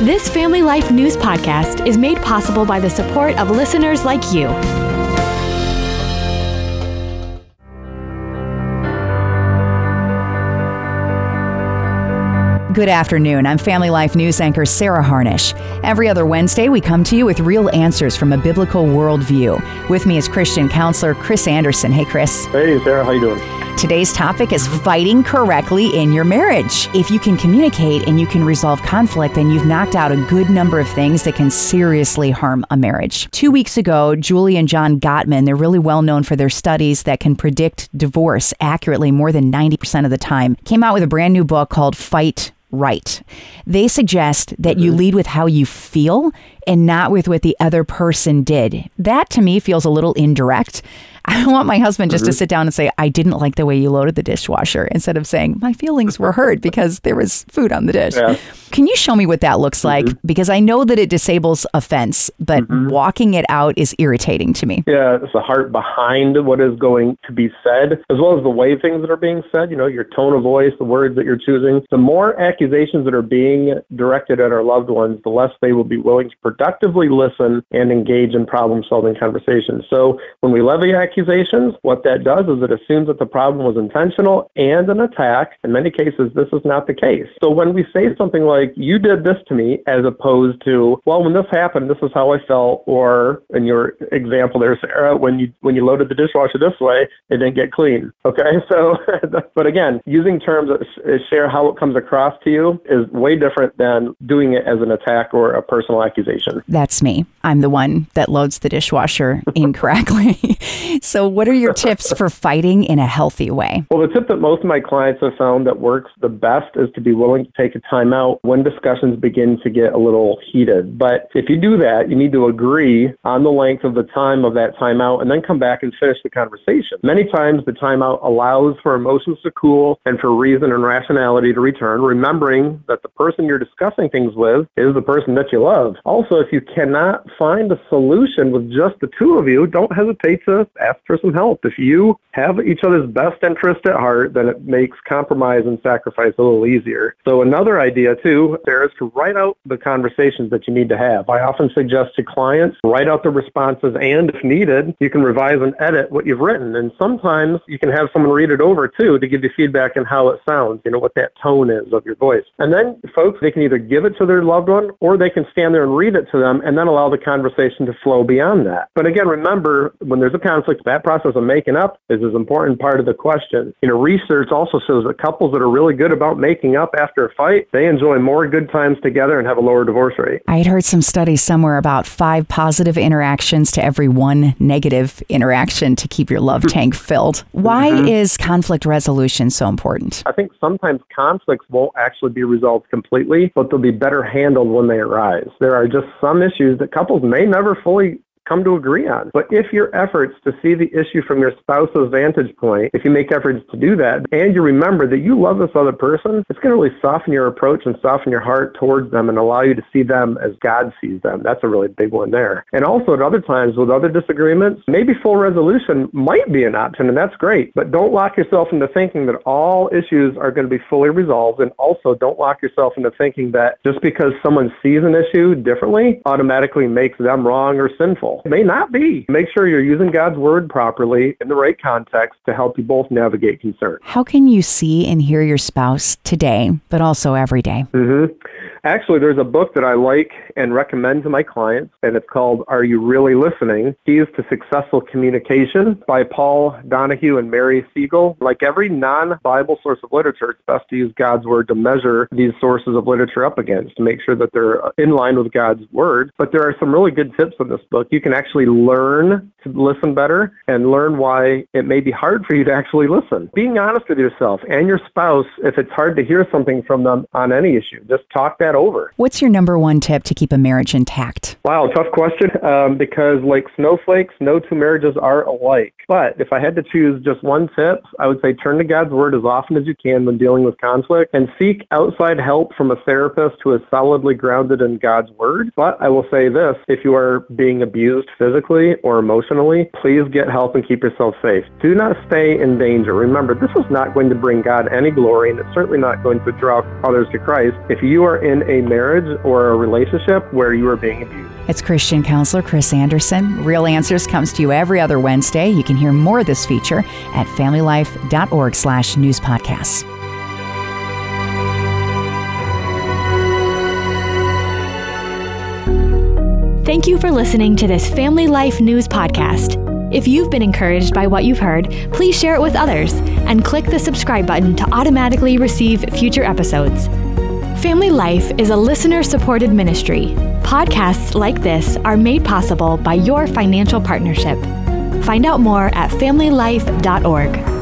This Family Life News podcast is made possible by the support of listeners like you. Good afternoon. I'm Family Life News anchor Sarah Harnish. Every other Wednesday, we come to you with real answers from a biblical worldview. With me is Christian counselor Chris Anderson. Hey, Chris. Hey, Sarah. How you doing? Today's topic is fighting correctly in your marriage. If you can communicate and you can resolve conflict, then you've knocked out a good number of things that can seriously harm a marriage. Two weeks ago, Julie and John Gottman, they're really well known for their studies that can predict divorce accurately more than 90% of the time, came out with a brand new book called Fight right. They suggest that you mm-hmm. lead with how you feel and not with what the other person did. That to me feels a little indirect. I want my husband just mm-hmm. to sit down and say, I didn't like the way you loaded the dishwasher instead of saying, my feelings were hurt because there was food on the dish. Yeah. Can you show me what that looks like? Mm-hmm. Because I know that it disables offense, but mm-hmm. walking it out is irritating to me. Yeah, it's the heart behind what is going to be said, as well as the way things that are being said, you know, your tone of voice, the words that you're choosing. The more accusations that are being directed at our loved ones, the less they will be willing to productively listen and engage in problem solving conversations. So when we levy accusations, what that does is it assumes that the problem was intentional and an attack. In many cases, this is not the case. So when we say something like, you did this to me, as opposed to, well, when this happened, this is how I felt, or in your example there, Sarah, when you when you loaded the dishwasher this way, it didn't get clean. Okay, so, but again, using terms that share how it comes across to you is way different than doing it as an attack or a personal accusation. That's me. I'm the one that loads the dishwasher incorrectly. so, what are your tips for fighting in a healthy way? Well, the tip that most of my clients have found that works the best is to be willing to take a timeout when discussions begin to get a little heated. But if you do that, you need to agree on the length of the time of that timeout and then come back and finish the conversation. Many times the timeout allows for emotions to cool and for reason and rationality to return, remembering that the person you're discussing things with is the person that you love. Also, if you cannot find a solution with just the two of you, don't hesitate to ask for some help. If you have each other's best interest at heart, then it makes compromise and sacrifice a little easier. So another idea too, there is to write out the conversations that you need to have. I often suggest to clients, write out the responses and if needed, you can revise and edit what you've written. And sometimes you can have someone read it over too to give you feedback on how it sounds, you know, what that tone is of your voice. And then folks, they can either give it to their loved one or they can stand there and read it to them and then allow the conversation to flow beyond that. But again, remember, when there's a conflict, that process of making up is an important part of the question. You know, research also shows that couples that are really good about making up after a fight, they enjoy more good times together and have a lower divorce rate. I had heard some studies somewhere about five positive interactions to every one negative interaction to keep your love tank filled. Why mm-hmm. is conflict resolution so important? I think sometimes conflicts won't actually be resolved completely, but they'll be better handled when they arise. There are just some issues that couples may never fully come to agree on. But if your efforts to see the issue from your spouse's vantage point, if you make efforts to do that, and you remember that you love this other person, it's going to really soften your approach and soften your heart towards them and allow you to see them as God sees them. That's a really big one there. And also at other times with other disagreements, maybe full resolution might be an option, and that's great. But don't lock yourself into thinking that all issues are going to be fully resolved. And also don't lock yourself into thinking that just because someone sees an issue differently automatically makes them wrong or sinful. It may not be. Make sure you're using God's word properly in the right context to help you both navigate concern. How can you see and hear your spouse today, but also every day? Mm-hmm. Actually, there's a book that I like and recommend to my clients, and it's called Are You Really Listening? Keys to Successful Communication by Paul Donoghue and Mary Siegel. Like every non-Bible source of literature, it's best to use God's Word to measure these sources of literature up against to make sure that they're in line with God's Word. But there are some really good tips in this book. You can actually learn to listen better and learn why it may be hard for you to actually listen. Being honest with yourself and your spouse, if it's hard to hear something from them on any issue, just talk that over. What's your number one tip to keep a marriage intact? Wow, tough question. Um, because like snowflakes, no two marriages are alike. But if I had to choose just one tip, I would say turn to God's Word as often as you can when dealing with conflict and seek outside help from a therapist who is solidly grounded in God's Word. But I will say this, if you are being abused physically or emotionally, please get help and keep yourself safe. Do not stay in danger. Remember, this is not going to bring God any glory and it's certainly not going to draw others to Christ if you are in a marriage or a relationship where you are being abused. It's Christian counselor Chris Anderson. Real Answers comes to you every other Wednesday. You can hear more of this feature at familylife.org slash news podcasts. Thank you for listening to this Family Life News podcast. If you've been encouraged by what you've heard, please share it with others and click the subscribe button to automatically receive future episodes. Family Life is a listener supported ministry. Podcasts like this are made possible by your financial partnership. Find out more at familylife.org.